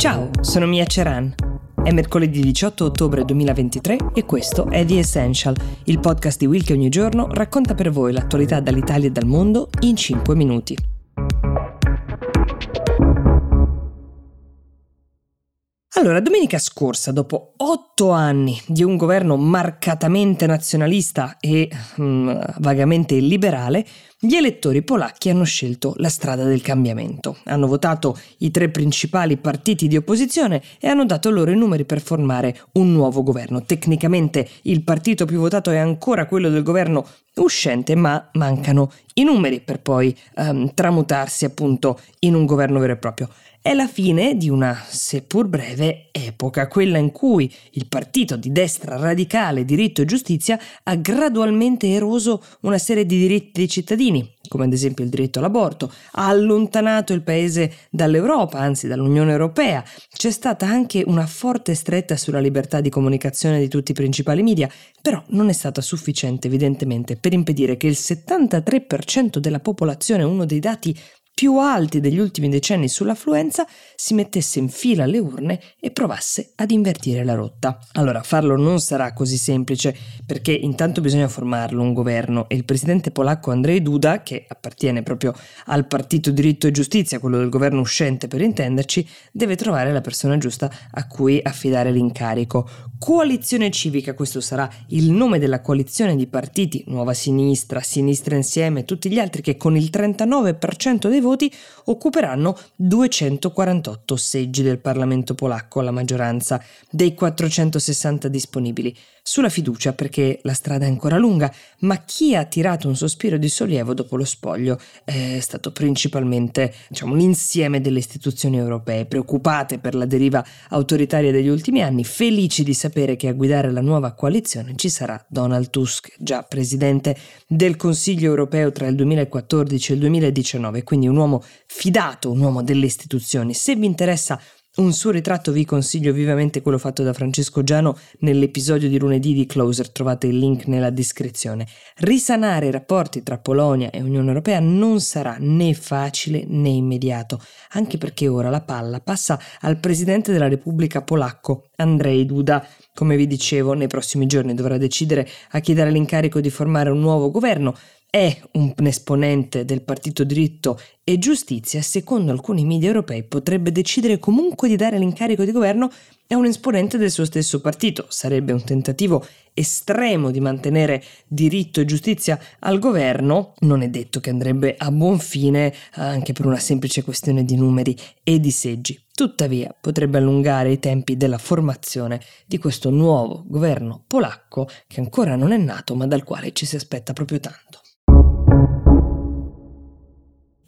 Ciao, sono Mia Ceran. È mercoledì 18 ottobre 2023 e questo è The Essential, il podcast di Will che ogni giorno racconta per voi l'attualità dall'Italia e dal mondo in 5 minuti. Allora, domenica scorsa, dopo otto anni di un governo marcatamente nazionalista e mm, vagamente liberale, gli elettori polacchi hanno scelto la strada del cambiamento. Hanno votato i tre principali partiti di opposizione e hanno dato loro i numeri per formare un nuovo governo. Tecnicamente il partito più votato è ancora quello del governo uscente, ma mancano i numeri per poi um, tramutarsi appunto in un governo vero e proprio. È la fine di una, seppur breve, epoca, quella in cui il partito di destra radicale Diritto e Giustizia ha gradualmente eroso una serie di diritti dei cittadini, come ad esempio il diritto all'aborto, ha allontanato il paese dall'Europa, anzi dall'Unione Europea. C'è stata anche una forte stretta sulla libertà di comunicazione di tutti i principali media, però non è stata sufficiente evidentemente per impedire che il 73% della popolazione, uno dei dati più alti degli ultimi decenni sull'affluenza, si mettesse in fila alle urne e provasse ad invertire la rotta. Allora, farlo non sarà così semplice perché intanto bisogna formarlo un governo e il presidente polacco Andrzej Duda, che appartiene proprio al partito diritto e giustizia, quello del governo uscente per intenderci, deve trovare la persona giusta a cui affidare l'incarico. Coalizione civica, questo sarà il nome della coalizione di partiti, Nuova Sinistra, Sinistra Insieme, tutti gli altri che con il 39% dei voti voti occuperanno 248 seggi del Parlamento polacco, la maggioranza dei 460 disponibili. Sulla fiducia perché la strada è ancora lunga, ma chi ha tirato un sospiro di sollievo dopo lo spoglio è stato principalmente diciamo, l'insieme delle istituzioni europee, preoccupate per la deriva autoritaria degli ultimi anni, felici di sapere che a guidare la nuova coalizione ci sarà Donald Tusk, già presidente del Consiglio europeo tra il 2014 e il 2019, quindi un uomo fidato, un uomo delle istituzioni. Se vi interessa un suo ritratto vi consiglio vivamente quello fatto da Francesco Giano nell'episodio di lunedì di Closer, trovate il link nella descrizione. Risanare i rapporti tra Polonia e Unione Europea non sarà né facile né immediato, anche perché ora la palla passa al presidente della Repubblica polacco, Andrzej Duda. Come vi dicevo, nei prossimi giorni dovrà decidere a chi dare l'incarico di formare un nuovo governo, è un esponente del partito diritto e giustizia, secondo alcuni media europei potrebbe decidere comunque di dare l'incarico di governo a un esponente del suo stesso partito. Sarebbe un tentativo estremo di mantenere diritto e giustizia al governo. Non è detto che andrebbe a buon fine anche per una semplice questione di numeri e di seggi. Tuttavia potrebbe allungare i tempi della formazione di questo nuovo governo polacco che ancora non è nato ma dal quale ci si aspetta proprio tanto.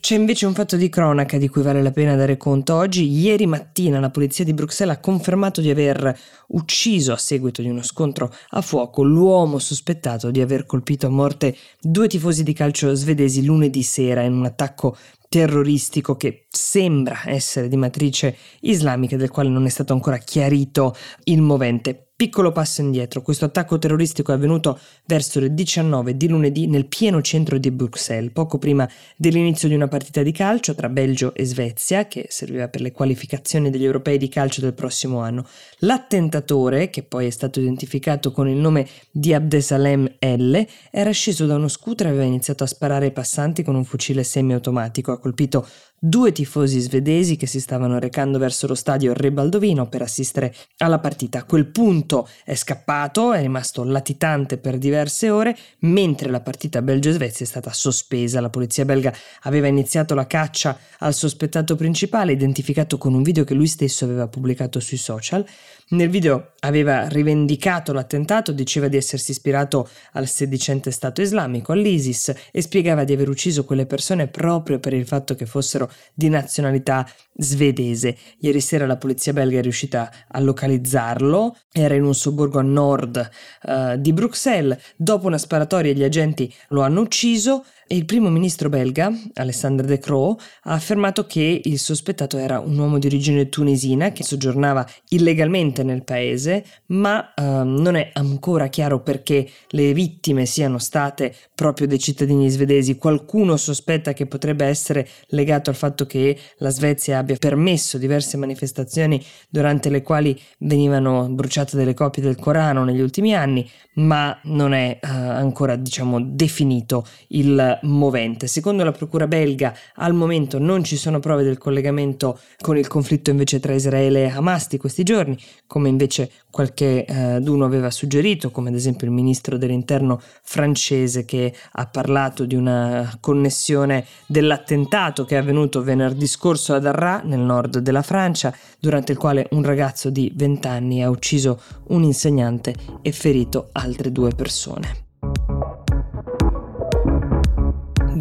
C'è invece un fatto di cronaca di cui vale la pena dare conto oggi. Ieri mattina la polizia di Bruxelles ha confermato di aver ucciso a seguito di uno scontro a fuoco l'uomo sospettato di aver colpito a morte due tifosi di calcio svedesi lunedì sera in un attacco terroristico che sembra essere di matrice islamica, del quale non è stato ancora chiarito il movente. Piccolo passo indietro, questo attacco terroristico è avvenuto verso le 19 di lunedì nel pieno centro di Bruxelles, poco prima dell'inizio di una partita di calcio tra Belgio e Svezia, che serviva per le qualificazioni degli europei di calcio del prossimo anno. L'attentatore, che poi è stato identificato con il nome di Abdesalem L, era sceso da uno scooter e aveva iniziato a sparare ai passanti con un fucile semiautomatico. Ha colpito due tifosi svedesi che si stavano recando verso lo stadio Re Baldovino per assistere alla partita. A quel punto è scappato, è rimasto latitante per diverse ore, mentre la partita Belgio-Svezia è stata sospesa. La polizia belga aveva iniziato la caccia al sospettato principale, identificato con un video che lui stesso aveva pubblicato sui social. Nel video aveva rivendicato l'attentato, diceva di essersi ispirato al sedicente Stato islamico, all'ISIS, e spiegava di aver ucciso quelle persone proprio per il fatto che fossero di nazionalità svedese. Ieri sera la polizia belga è riuscita a localizzarlo, era in un sobborgo a nord uh, di Bruxelles, dopo una sparatoria gli agenti lo hanno ucciso, Il primo ministro belga, Alessandre De Croo, ha affermato che il sospettato era un uomo di origine tunisina che soggiornava illegalmente nel paese, ma eh, non è ancora chiaro perché le vittime siano state proprio dei cittadini svedesi. Qualcuno sospetta che potrebbe essere legato al fatto che la Svezia abbia permesso diverse manifestazioni durante le quali venivano bruciate delle copie del Corano negli ultimi anni, ma non è eh, ancora diciamo definito il movente. Secondo la procura belga al momento non ci sono prove del collegamento con il conflitto invece tra Israele e Hamas di questi giorni, come invece qualche eh, d'uno aveva suggerito, come ad esempio il ministro dell'interno francese che ha parlato di una connessione dell'attentato che è avvenuto venerdì scorso ad Arras, nel nord della Francia, durante il quale un ragazzo di 20 anni ha ucciso un insegnante e ferito altre due persone.